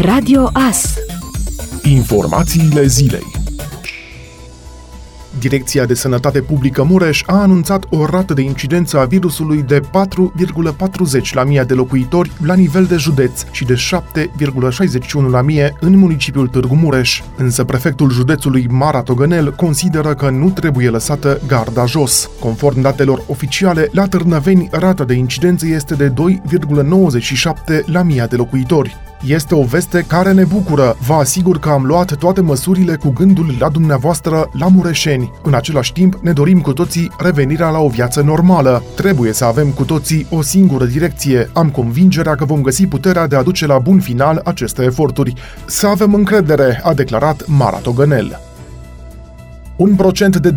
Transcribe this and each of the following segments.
Radio AS Informațiile zilei Direcția de Sănătate Publică Mureș a anunțat o rată de incidență a virusului de 4,40 la mie de locuitori la nivel de județ și de 7,61 la mie în municipiul Târgu Mureș. Însă prefectul județului Mara Togănel consideră că nu trebuie lăsată garda jos. Conform datelor oficiale, la Târnăveni rata de incidență este de 2,97 la mie de locuitori. Este o veste care ne bucură. Vă asigur că am luat toate măsurile cu gândul la dumneavoastră, la mureșeni. În același timp, ne dorim cu toții revenirea la o viață normală. Trebuie să avem cu toții o singură direcție. Am convingerea că vom găsi puterea de a duce la bun final aceste eforturi. Să avem încredere, a declarat Maratogănel. Un procent de 20%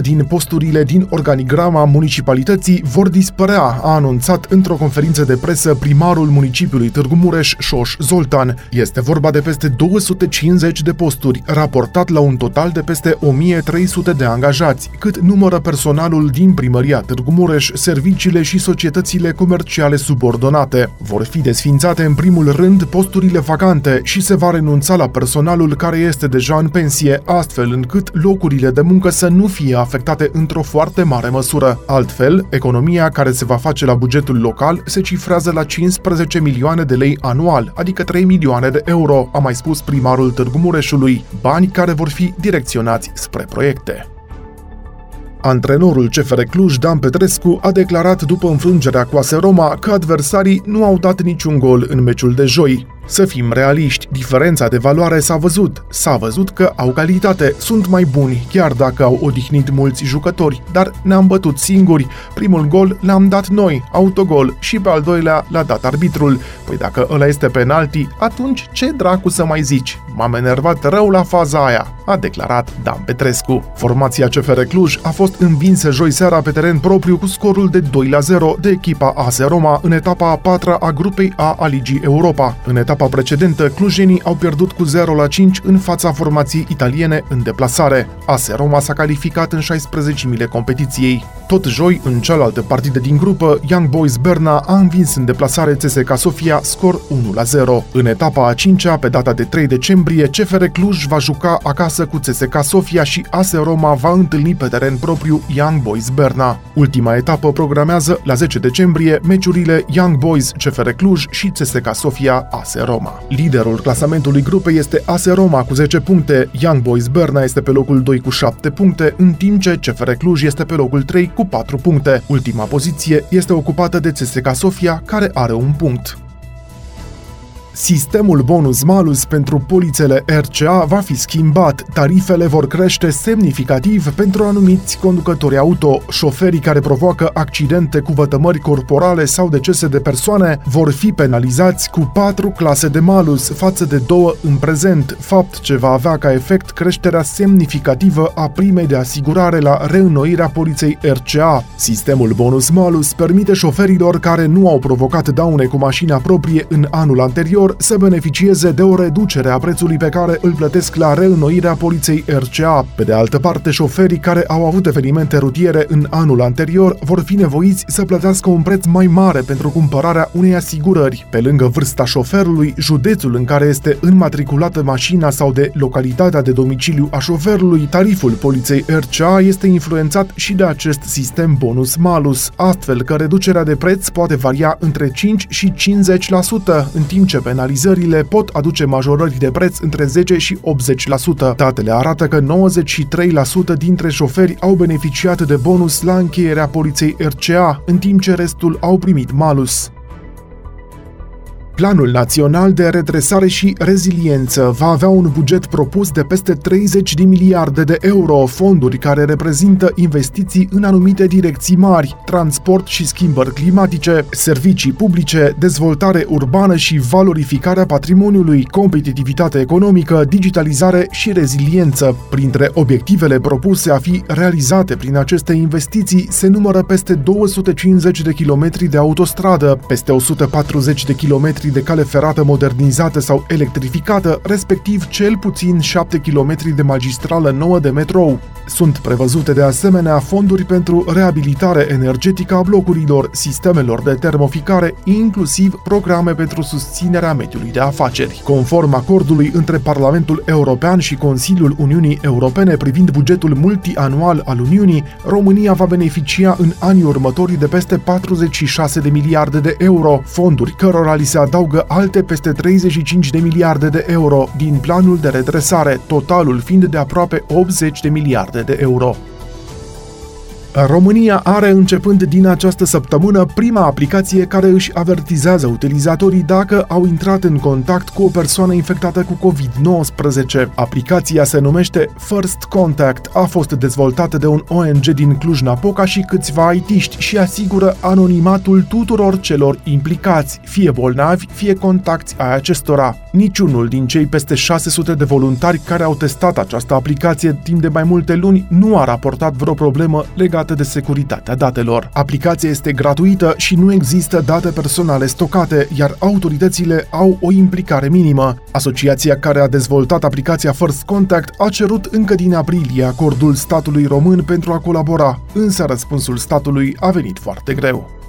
din posturile din organigrama municipalității vor dispărea, a anunțat într-o conferință de presă primarul municipiului Târgu Mureș, Șoș Zoltan. Este vorba de peste 250 de posturi, raportat la un total de peste 1300 de angajați, cât numără personalul din primăria Târgu Mureș, serviciile și societățile comerciale subordonate. Vor fi desfințate în primul rând posturile vacante și se va renunța la personalul care este deja în pensie, astfel încât locurile de muncă să nu fie afectate într-o foarte mare măsură. Altfel, economia care se va face la bugetul local se cifrează la 15 milioane de lei anual, adică 3 milioane de euro, a mai spus primarul Târgu Mureșului, bani care vor fi direcționați spre proiecte. Antrenorul CFR Cluj, Dan Petrescu, a declarat după înfrângerea cu AS Roma că adversarii nu au dat niciun gol în meciul de joi. Să fim realiști, diferența de valoare s-a văzut. S-a văzut că au calitate, sunt mai buni, chiar dacă au odihnit mulți jucători, dar ne-am bătut singuri. Primul gol l-am dat noi, autogol, și pe al doilea l-a dat arbitrul. Păi dacă ăla este penalti, atunci ce dracu să mai zici? M-am enervat rău la faza aia, a declarat Dan Petrescu. Formația CFR Cluj a fost învinsă joi seara pe teren propriu cu scorul de 2 la 0 de echipa AS Roma în etapa a patra a grupei A a Ligii Europa. În etapa etapa precedentă, clujenii au pierdut cu 0 la 5 în fața formației italiene în deplasare. AS Roma s-a calificat în 16 competiției. Tot joi, în cealaltă partidă din grupă, Young Boys Berna a învins în deplasare CSKA Sofia scor 1 la 0. În etapa a 5-a, pe data de 3 decembrie, CFR Cluj va juca acasă cu CSKA Sofia și AS Roma va întâlni pe teren propriu Young Boys Berna. Ultima etapă programează la 10 decembrie meciurile Young Boys CFR Cluj și CSKA Sofia AS Roma. Liderul clasamentului grupei este AS Roma cu 10 puncte, Young Boys Berna este pe locul 2 cu 7 puncte, în timp ce CFR Cluj este pe locul 3 cu 4 puncte. Ultima poziție este ocupată de CSKA Sofia, care are un punct. Sistemul bonus-malus pentru polițele RCA va fi schimbat. Tarifele vor crește semnificativ pentru anumiți conducători auto. Șoferii care provoacă accidente cu vătămări corporale sau decese de persoane vor fi penalizați cu patru clase de malus față de două în prezent, fapt ce va avea ca efect creșterea semnificativă a primei de asigurare la reînnoirea poliței RCA. Sistemul bonus-malus permite șoferilor care nu au provocat daune cu mașina proprie în anul anterior viitor să beneficieze de o reducere a prețului pe care îl plătesc la reînnoirea poliței RCA. Pe de altă parte, șoferii care au avut evenimente rutiere în anul anterior vor fi nevoiți să plătească un preț mai mare pentru cumpărarea unei asigurări. Pe lângă vârsta șoferului, județul în care este înmatriculată mașina sau de localitatea de domiciliu a șoferului, tariful poliței RCA este influențat și de acest sistem bonus-malus, astfel că reducerea de preț poate varia între 5 și 50%, în timp ce pe penalizările pot aduce majorări de preț între 10 și 80%. Datele arată că 93% dintre șoferi au beneficiat de bonus la încheierea poliței RCA, în timp ce restul au primit malus. Planul Național de Redresare și Reziliență va avea un buget propus de peste 30 de miliarde de euro, fonduri care reprezintă investiții în anumite direcții mari, transport și schimbări climatice, servicii publice, dezvoltare urbană și valorificarea patrimoniului, competitivitate economică, digitalizare și reziliență. Printre obiectivele propuse a fi realizate prin aceste investiții se numără peste 250 de kilometri de autostradă, peste 140 de kilometri de cale ferată modernizată sau electrificată, respectiv cel puțin 7 km de magistrală nouă de metrou. Sunt prevăzute de asemenea fonduri pentru reabilitare energetică a blocurilor, sistemelor de termoficare, inclusiv programe pentru susținerea mediului de afaceri. Conform acordului între Parlamentul European și Consiliul Uniunii Europene privind bugetul multianual al Uniunii, România va beneficia în anii următori de peste 46 de miliarde de euro, fonduri cărora li se adaugă alte peste 35 de miliarde de euro din planul de redresare, totalul fiind de aproape 80 de miliarde de euro. România are începând din această săptămână prima aplicație care își avertizează utilizatorii dacă au intrat în contact cu o persoană infectată cu COVID-19. Aplicația se numește First Contact, a fost dezvoltată de un ONG din Cluj-Napoca și câțiva IT-ști și asigură anonimatul tuturor celor implicați, fie bolnavi, fie contacti ai acestora. Niciunul din cei peste 600 de voluntari care au testat această aplicație timp de mai multe luni nu a raportat vreo problemă legată legate de securitatea datelor. Aplicația este gratuită și nu există date personale stocate, iar autoritățile au o implicare minimă. Asociația care a dezvoltat aplicația First Contact a cerut încă din aprilie acordul statului român pentru a colabora, însă răspunsul statului a venit foarte greu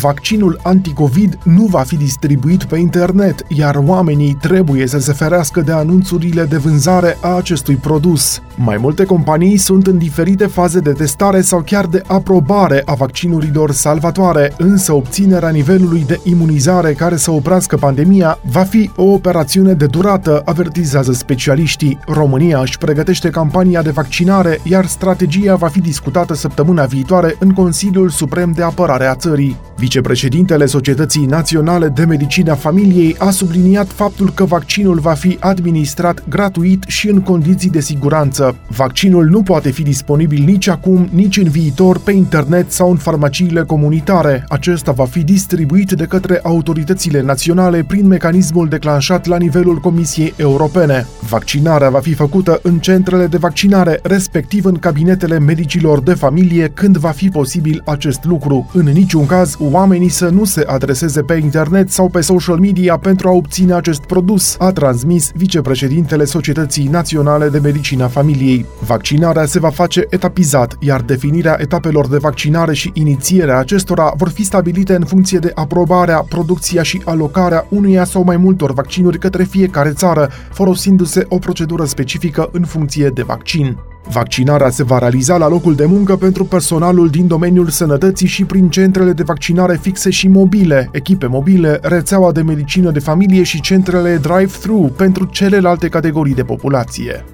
vaccinul anticovid nu va fi distribuit pe internet, iar oamenii trebuie să se ferească de anunțurile de vânzare a acestui produs. Mai multe companii sunt în diferite faze de testare sau chiar de aprobare a vaccinurilor salvatoare, însă obținerea nivelului de imunizare care să oprească pandemia va fi o operațiune de durată, avertizează specialiștii. România își pregătește campania de vaccinare, iar strategia va fi discutată săptămâna viitoare în Consiliul Suprem de Apărare a țării. Vicepreședintele Societății Naționale de Medicină a Familiei a subliniat faptul că vaccinul va fi administrat gratuit și în condiții de siguranță. Vaccinul nu poate fi disponibil nici acum, nici în viitor pe internet sau în farmaciile comunitare. Acesta va fi distribuit de către autoritățile naționale prin mecanismul declanșat la nivelul Comisiei Europene. Vaccinarea va fi făcută în centrele de vaccinare, respectiv în cabinetele medicilor de familie, când va fi posibil acest lucru. În niciun caz, oamenii să nu se adreseze pe internet sau pe social media pentru a obține acest produs, a transmis vicepreședintele Societății Naționale de Medicina Familiei. Vaccinarea se va face etapizat, iar definirea etapelor de vaccinare și inițierea acestora vor fi stabilite în funcție de aprobarea, producția și alocarea unuia sau mai multor vaccinuri către fiecare țară, folosindu-se o procedură specifică în funcție de vaccin. Vaccinarea se va realiza la locul de muncă pentru personalul din domeniul sănătății și prin centrele de vaccinare fixe și mobile, echipe mobile, rețeaua de medicină de familie și centrele drive-thru pentru celelalte categorii de populație.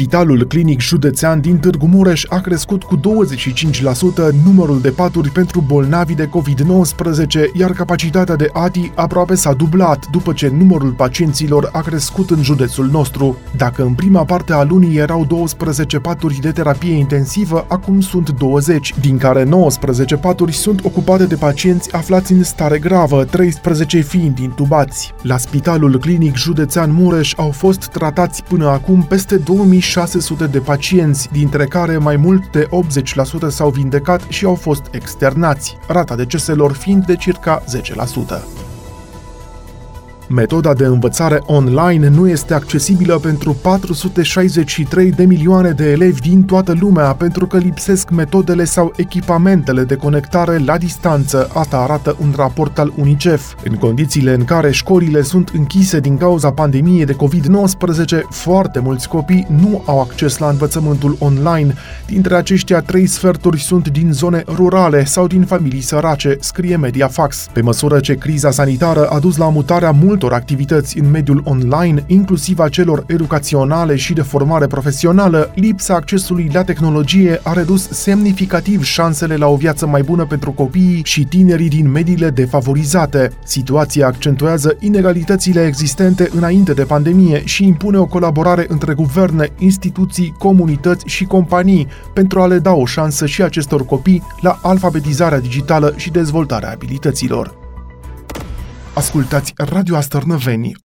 Spitalul Clinic Județean din Târgu Mureș a crescut cu 25% numărul de paturi pentru bolnavi de COVID-19, iar capacitatea de ATI aproape s-a dublat după ce numărul pacienților a crescut în județul nostru. Dacă în prima parte a lunii erau 12 paturi de terapie intensivă, acum sunt 20, din care 19 paturi sunt ocupate de pacienți aflați în stare gravă, 13 fiind intubați. La Spitalul Clinic Județean Mureș au fost tratați până acum peste 2000 2600 de pacienți, dintre care mai mult de 80% s-au vindecat și au fost externați, rata deceselor fiind de circa 10%. Metoda de învățare online nu este accesibilă pentru 463 de milioane de elevi din toată lumea pentru că lipsesc metodele sau echipamentele de conectare la distanță, asta arată un raport al UNICEF. În condițiile în care școlile sunt închise din cauza pandemiei de COVID-19, foarte mulți copii nu au acces la învățământul online. Dintre aceștia, trei sferturi sunt din zone rurale sau din familii sărace, scrie Mediafax. Pe măsură ce criza sanitară a dus la mutarea mult multor activități în mediul online, inclusiv a celor educaționale și de formare profesională, lipsa accesului la tehnologie a redus semnificativ șansele la o viață mai bună pentru copiii și tinerii din mediile defavorizate. Situația accentuează inegalitățile existente înainte de pandemie și impune o colaborare între guverne, instituții, comunități și companii pentru a le da o șansă și acestor copii la alfabetizarea digitală și dezvoltarea abilităților. Ascultați Radio Astărnăveni,